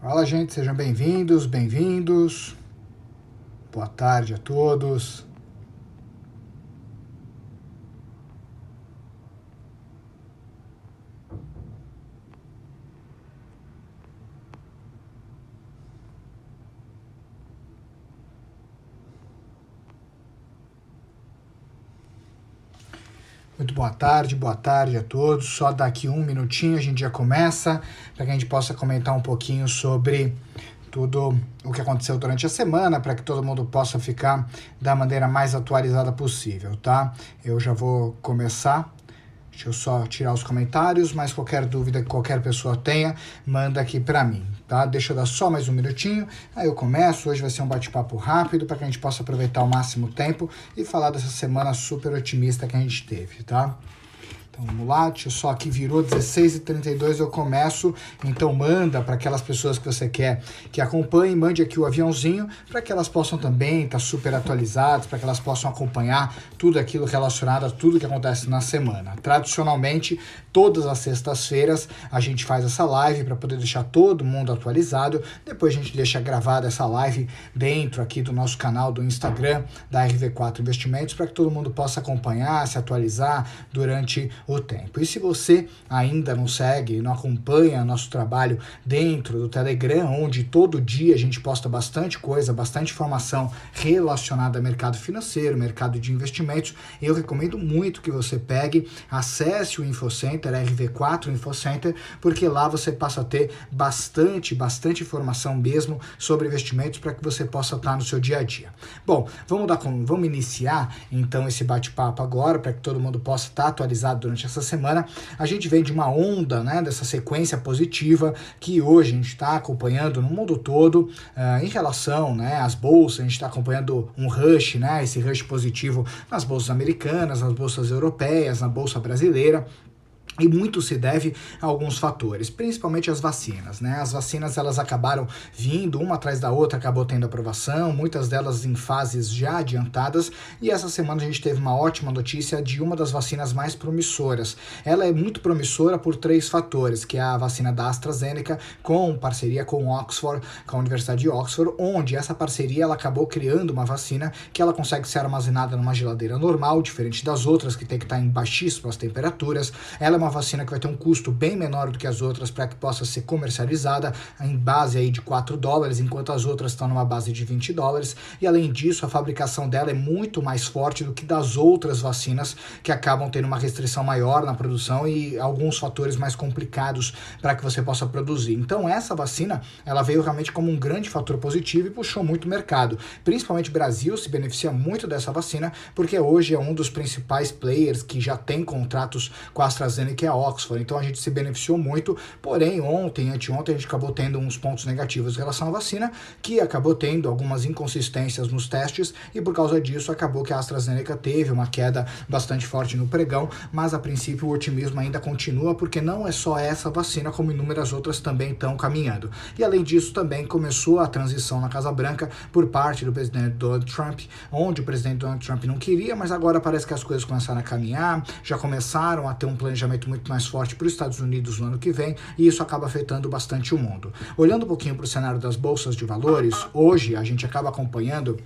Fala, gente, sejam bem-vindos, bem-vindos. Boa tarde a todos. Muito boa tarde, boa tarde a todos. Só daqui um minutinho a gente já começa para que a gente possa comentar um pouquinho sobre tudo o que aconteceu durante a semana, para que todo mundo possa ficar da maneira mais atualizada possível, tá? Eu já vou começar. Deixa eu só tirar os comentários, mas qualquer dúvida que qualquer pessoa tenha, manda aqui para mim, tá? Deixa eu dar só mais um minutinho, aí eu começo. Hoje vai ser um bate-papo rápido para que a gente possa aproveitar o máximo tempo e falar dessa semana super otimista que a gente teve, tá? Então vamos lá, deixa eu só aqui virou 16 e 32 eu começo. Então manda para aquelas pessoas que você quer que acompanhem, mande aqui o aviãozinho para que elas possam também estar tá super atualizadas, para que elas possam acompanhar tudo aquilo relacionado a tudo que acontece na semana. Tradicionalmente, todas as sextas-feiras a gente faz essa live para poder deixar todo mundo atualizado. Depois a gente deixa gravada essa live dentro aqui do nosso canal do Instagram da RV4 Investimentos para que todo mundo possa acompanhar, se atualizar durante o tempo. E se você ainda não segue, não acompanha nosso trabalho dentro do Telegram, onde todo dia a gente posta bastante coisa, bastante informação relacionada ao mercado financeiro, mercado de investimentos, eu recomendo muito que você pegue, acesse o InfoCenter, RV4 InfoCenter, porque lá você passa a ter bastante, bastante informação mesmo sobre investimentos para que você possa estar no seu dia a dia. Bom, vamos dar vamos iniciar então esse bate-papo agora para que todo mundo possa estar atualizado durante essa semana, a gente vem de uma onda, né, dessa sequência positiva que hoje a gente está acompanhando no mundo todo uh, em relação, né, às bolsas, a gente está acompanhando um rush, né, esse rush positivo nas bolsas americanas, nas bolsas europeias, na bolsa brasileira. E muito se deve a alguns fatores, principalmente as vacinas, né? As vacinas elas acabaram vindo uma atrás da outra, acabou tendo aprovação, muitas delas em fases já adiantadas, e essa semana a gente teve uma ótima notícia de uma das vacinas mais promissoras. Ela é muito promissora por três fatores, que é a vacina da AstraZeneca com parceria com Oxford, com a Universidade de Oxford, onde essa parceria ela acabou criando uma vacina que ela consegue ser armazenada numa geladeira normal, diferente das outras que tem que estar em baixíssimas temperaturas. Ela é uma vacina que vai ter um custo bem menor do que as outras para que possa ser comercializada em base aí de 4 dólares, enquanto as outras estão numa base de 20 dólares. E além disso, a fabricação dela é muito mais forte do que das outras vacinas que acabam tendo uma restrição maior na produção e alguns fatores mais complicados para que você possa produzir. Então essa vacina, ela veio realmente como um grande fator positivo e puxou muito o mercado. Principalmente o Brasil se beneficia muito dessa vacina porque hoje é um dos principais players que já tem contratos com a AstraZeneca que é a Oxford. Então a gente se beneficiou muito, porém ontem, anteontem, a gente acabou tendo uns pontos negativos em relação à vacina, que acabou tendo algumas inconsistências nos testes e por causa disso acabou que a AstraZeneca teve uma queda bastante forte no pregão, mas a princípio o otimismo ainda continua porque não é só essa vacina, como inúmeras outras também estão caminhando. E além disso também começou a transição na Casa Branca por parte do presidente Donald Trump, onde o presidente Donald Trump não queria, mas agora parece que as coisas começaram a caminhar, já começaram a ter um planejamento muito mais forte para os Estados Unidos no ano que vem, e isso acaba afetando bastante o mundo. Olhando um pouquinho para o cenário das bolsas de valores, hoje a gente acaba acompanhando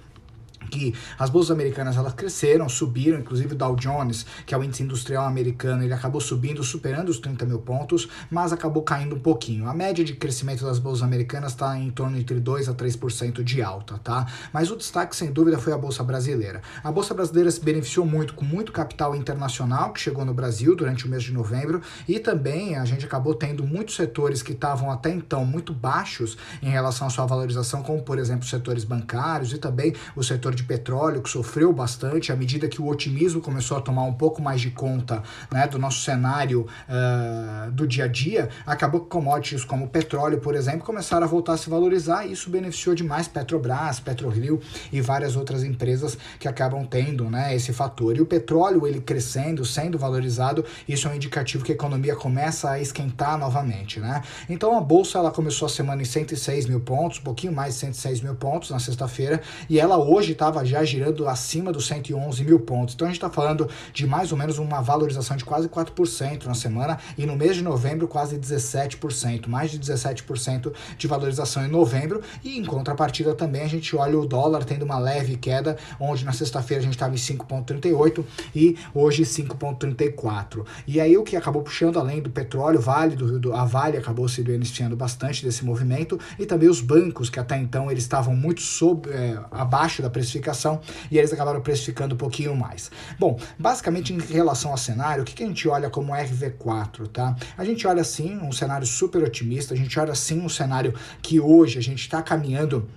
que as bolsas americanas elas cresceram, subiram, inclusive o Dow Jones, que é o índice industrial americano, ele acabou subindo, superando os 30 mil pontos, mas acabou caindo um pouquinho. A média de crescimento das bolsas americanas está em torno entre 2 a 3% de alta, tá? Mas o destaque, sem dúvida, foi a bolsa brasileira. A bolsa brasileira se beneficiou muito com muito capital internacional que chegou no Brasil durante o mês de novembro e também a gente acabou tendo muitos setores que estavam até então muito baixos em relação à sua valorização, como por exemplo setores bancários e também o setor de petróleo, que sofreu bastante, à medida que o otimismo começou a tomar um pouco mais de conta né, do nosso cenário uh, do dia a dia, acabou que commodities como petróleo, por exemplo, começaram a voltar a se valorizar e isso beneficiou demais Petrobras, PetroRio e várias outras empresas que acabam tendo né, esse fator. E o petróleo, ele crescendo, sendo valorizado, isso é um indicativo que a economia começa a esquentar novamente. Né? Então a Bolsa ela começou a semana em 106 mil pontos, um pouquinho mais de 106 mil pontos na sexta-feira, e ela hoje estava estava já girando acima dos 111 mil pontos. Então a gente está falando de mais ou menos uma valorização de quase 4% na semana e no mês de novembro quase 17%, mais de 17% de valorização em novembro. E em contrapartida também a gente olha o dólar tendo uma leve queda, onde na sexta-feira a gente estava em 5,38 e hoje 5,34. E aí o que acabou puxando além do petróleo, Vale do do a Vale acabou se beneficiando bastante desse movimento e também os bancos que até então eles estavam muito sob, é, abaixo da precificação e eles acabaram precificando um pouquinho mais. Bom, basicamente em relação ao cenário, o que, que a gente olha como RV4, tá? A gente olha sim um cenário super otimista, a gente olha sim um cenário que hoje a gente está caminhando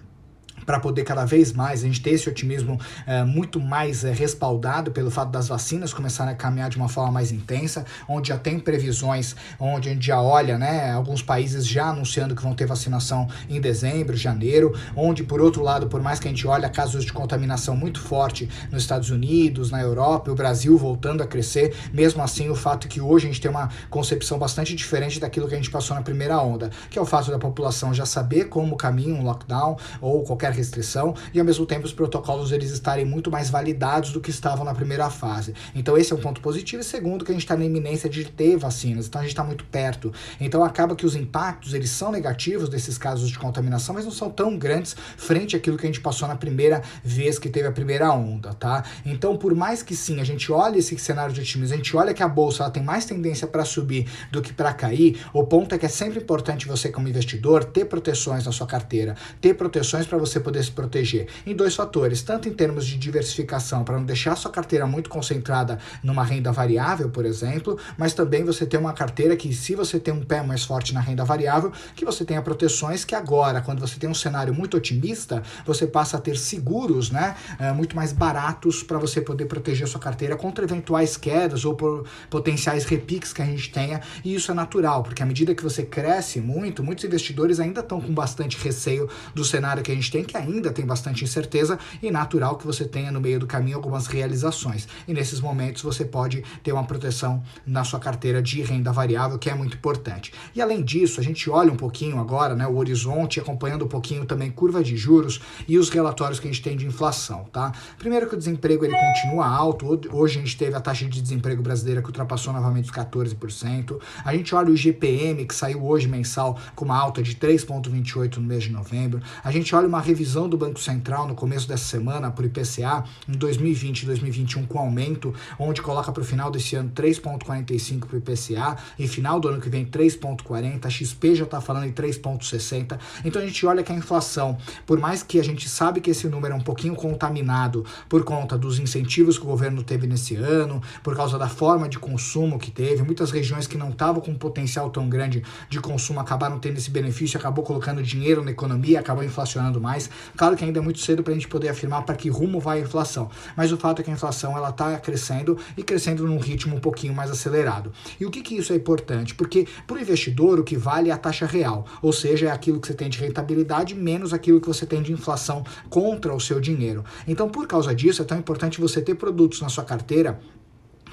para poder cada vez mais a gente ter esse otimismo é, muito mais é, respaldado pelo fato das vacinas começarem a caminhar de uma forma mais intensa, onde já tem previsões, onde a gente já olha, né, alguns países já anunciando que vão ter vacinação em dezembro, janeiro, onde por outro lado, por mais que a gente olhe casos de contaminação muito forte nos Estados Unidos, na Europa, o Brasil voltando a crescer, mesmo assim o fato que hoje a gente tem uma concepção bastante diferente daquilo que a gente passou na primeira onda, que é o fato da população já saber como caminha um lockdown ou qualquer restrição e ao mesmo tempo os protocolos eles estarem muito mais validados do que estavam na primeira fase. Então esse é um ponto positivo e segundo que a gente está na iminência de ter vacinas, então a gente está muito perto. Então acaba que os impactos eles são negativos desses casos de contaminação, mas não são tão grandes frente àquilo que a gente passou na primeira vez que teve a primeira onda, tá? Então por mais que sim a gente olhe esse cenário de otimismo, a gente olha que a bolsa ela tem mais tendência para subir do que para cair, o ponto é que é sempre importante você como investidor ter proteções na sua carteira, ter proteções para você poder se proteger? Em dois fatores, tanto em termos de diversificação, para não deixar sua carteira muito concentrada numa renda variável, por exemplo, mas também você ter uma carteira que, se você tem um pé mais forte na renda variável, que você tenha proteções que agora, quando você tem um cenário muito otimista, você passa a ter seguros, né, é, muito mais baratos para você poder proteger sua carteira contra eventuais quedas ou por potenciais repiques que a gente tenha, e isso é natural, porque à medida que você cresce muito, muitos investidores ainda estão com bastante receio do cenário que a gente tem, que ainda tem bastante incerteza e natural que você tenha no meio do caminho algumas realizações. E nesses momentos você pode ter uma proteção na sua carteira de renda variável, que é muito importante. E além disso, a gente olha um pouquinho agora, né, o horizonte, acompanhando um pouquinho também curva de juros e os relatórios que a gente tem de inflação, tá? Primeiro que o desemprego ele continua alto. Hoje a gente teve a taxa de desemprego brasileira que ultrapassou novamente os 14%. A gente olha o GPM que saiu hoje mensal com uma alta de 3.28 no mês de novembro. A gente olha uma revisão do Banco Central no começo dessa semana por IPCA em 2020 e 2021 com aumento, onde coloca para o final desse ano 3,45 para o IPCA e final do ano que vem 3,40. A XP já está falando em 3,60. Então a gente olha que a inflação, por mais que a gente sabe que esse número é um pouquinho contaminado por conta dos incentivos que o governo teve nesse ano, por causa da forma de consumo que teve, muitas regiões que não estavam com um potencial tão grande de consumo acabaram tendo esse benefício, acabou colocando dinheiro na economia, acabou inflacionando mais. Claro que ainda é muito cedo para a gente poder afirmar para que rumo vai a inflação, mas o fato é que a inflação ela está crescendo e crescendo num ritmo um pouquinho mais acelerado. E o que, que isso é importante? Porque para o investidor o que vale é a taxa real, ou seja, é aquilo que você tem de rentabilidade menos aquilo que você tem de inflação contra o seu dinheiro. Então, por causa disso, é tão importante você ter produtos na sua carteira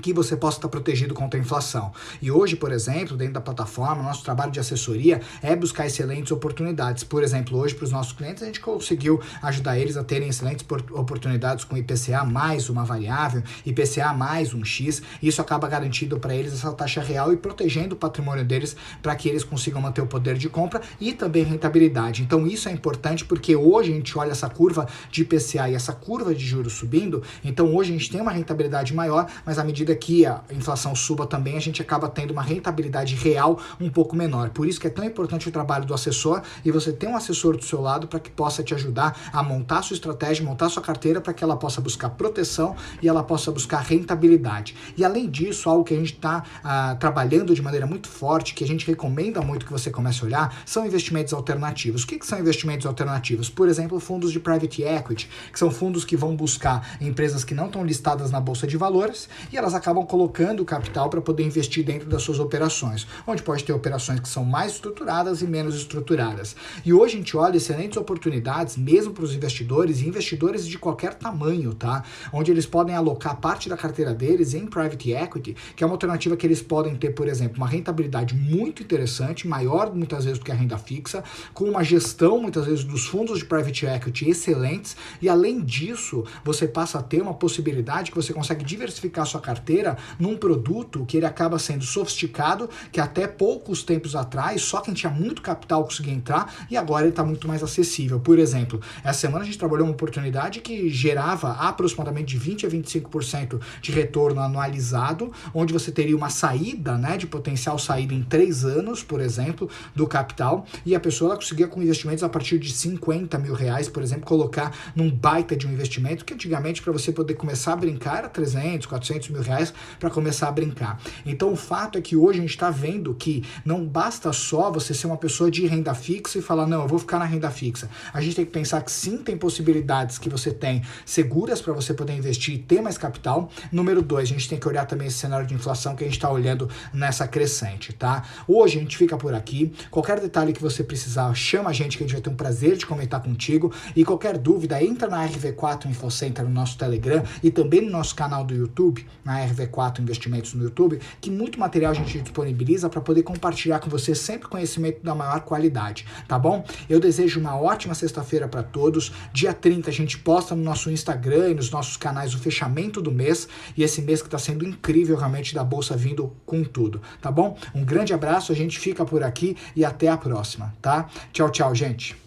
que você possa estar protegido contra a inflação. E hoje, por exemplo, dentro da plataforma, nosso trabalho de assessoria é buscar excelentes oportunidades. Por exemplo, hoje para os nossos clientes a gente conseguiu ajudar eles a terem excelentes oportunidades com IPCA mais uma variável, IPCA mais um X. Isso acaba garantindo para eles essa taxa real e protegendo o patrimônio deles para que eles consigam manter o poder de compra e também rentabilidade. Então isso é importante porque hoje a gente olha essa curva de IPCA e essa curva de juros subindo, então hoje a gente tem uma rentabilidade maior, mas à medida medida que a inflação suba também, a gente acaba tendo uma rentabilidade real um pouco menor. Por isso que é tão importante o trabalho do assessor e você ter um assessor do seu lado para que possa te ajudar a montar sua estratégia, montar sua carteira para que ela possa buscar proteção e ela possa buscar rentabilidade. E além disso, algo que a gente está ah, trabalhando de maneira muito forte, que a gente recomenda muito que você comece a olhar, são investimentos alternativos. O que, que são investimentos alternativos? Por exemplo, fundos de private equity, que são fundos que vão buscar empresas que não estão listadas na bolsa de valores e elas elas acabam colocando capital para poder investir dentro das suas operações, onde pode ter operações que são mais estruturadas e menos estruturadas. E hoje a gente olha excelentes oportunidades, mesmo para os investidores e investidores de qualquer tamanho, tá? Onde eles podem alocar parte da carteira deles em private equity, que é uma alternativa que eles podem ter, por exemplo, uma rentabilidade muito interessante, maior muitas vezes do que a renda fixa, com uma gestão muitas vezes dos fundos de private equity excelentes, e além disso, você passa a ter uma possibilidade que você consegue diversificar sua carteira num produto que ele acaba sendo sofisticado, que até poucos tempos atrás só quem tinha muito capital conseguia entrar e agora ele está muito mais acessível. Por exemplo, essa semana a gente trabalhou uma oportunidade que gerava aproximadamente de 20 a 25% de retorno anualizado, onde você teria uma saída, né, de potencial saída em três anos, por exemplo, do capital, e a pessoa conseguia com investimentos a partir de 50 mil reais, por exemplo, colocar num baita de um investimento que antigamente para você poder começar a brincar era 300, 400 mil reais para começar a brincar. Então o fato é que hoje a gente está vendo que não basta só você ser uma pessoa de renda fixa e falar, não, eu vou ficar na renda fixa. A gente tem que pensar que sim, tem possibilidades que você tem seguras para você poder investir e ter mais capital. Número dois, a gente tem que olhar também esse cenário de inflação que a gente está olhando nessa crescente, tá? Hoje a gente fica por aqui. Qualquer detalhe que você precisar, chama a gente que a gente vai ter um prazer de comentar contigo. E qualquer dúvida, entra na RV4 InfoCenter no nosso Telegram e também no nosso canal do YouTube, na RV4 Investimentos no YouTube, que muito material a gente disponibiliza para poder compartilhar com você sempre conhecimento da maior qualidade, tá bom? Eu desejo uma ótima sexta-feira para todos. Dia 30 a gente posta no nosso Instagram e nos nossos canais o fechamento do mês e esse mês que está sendo incrível realmente da bolsa vindo com tudo, tá bom? Um grande abraço, a gente fica por aqui e até a próxima, tá? Tchau, tchau, gente.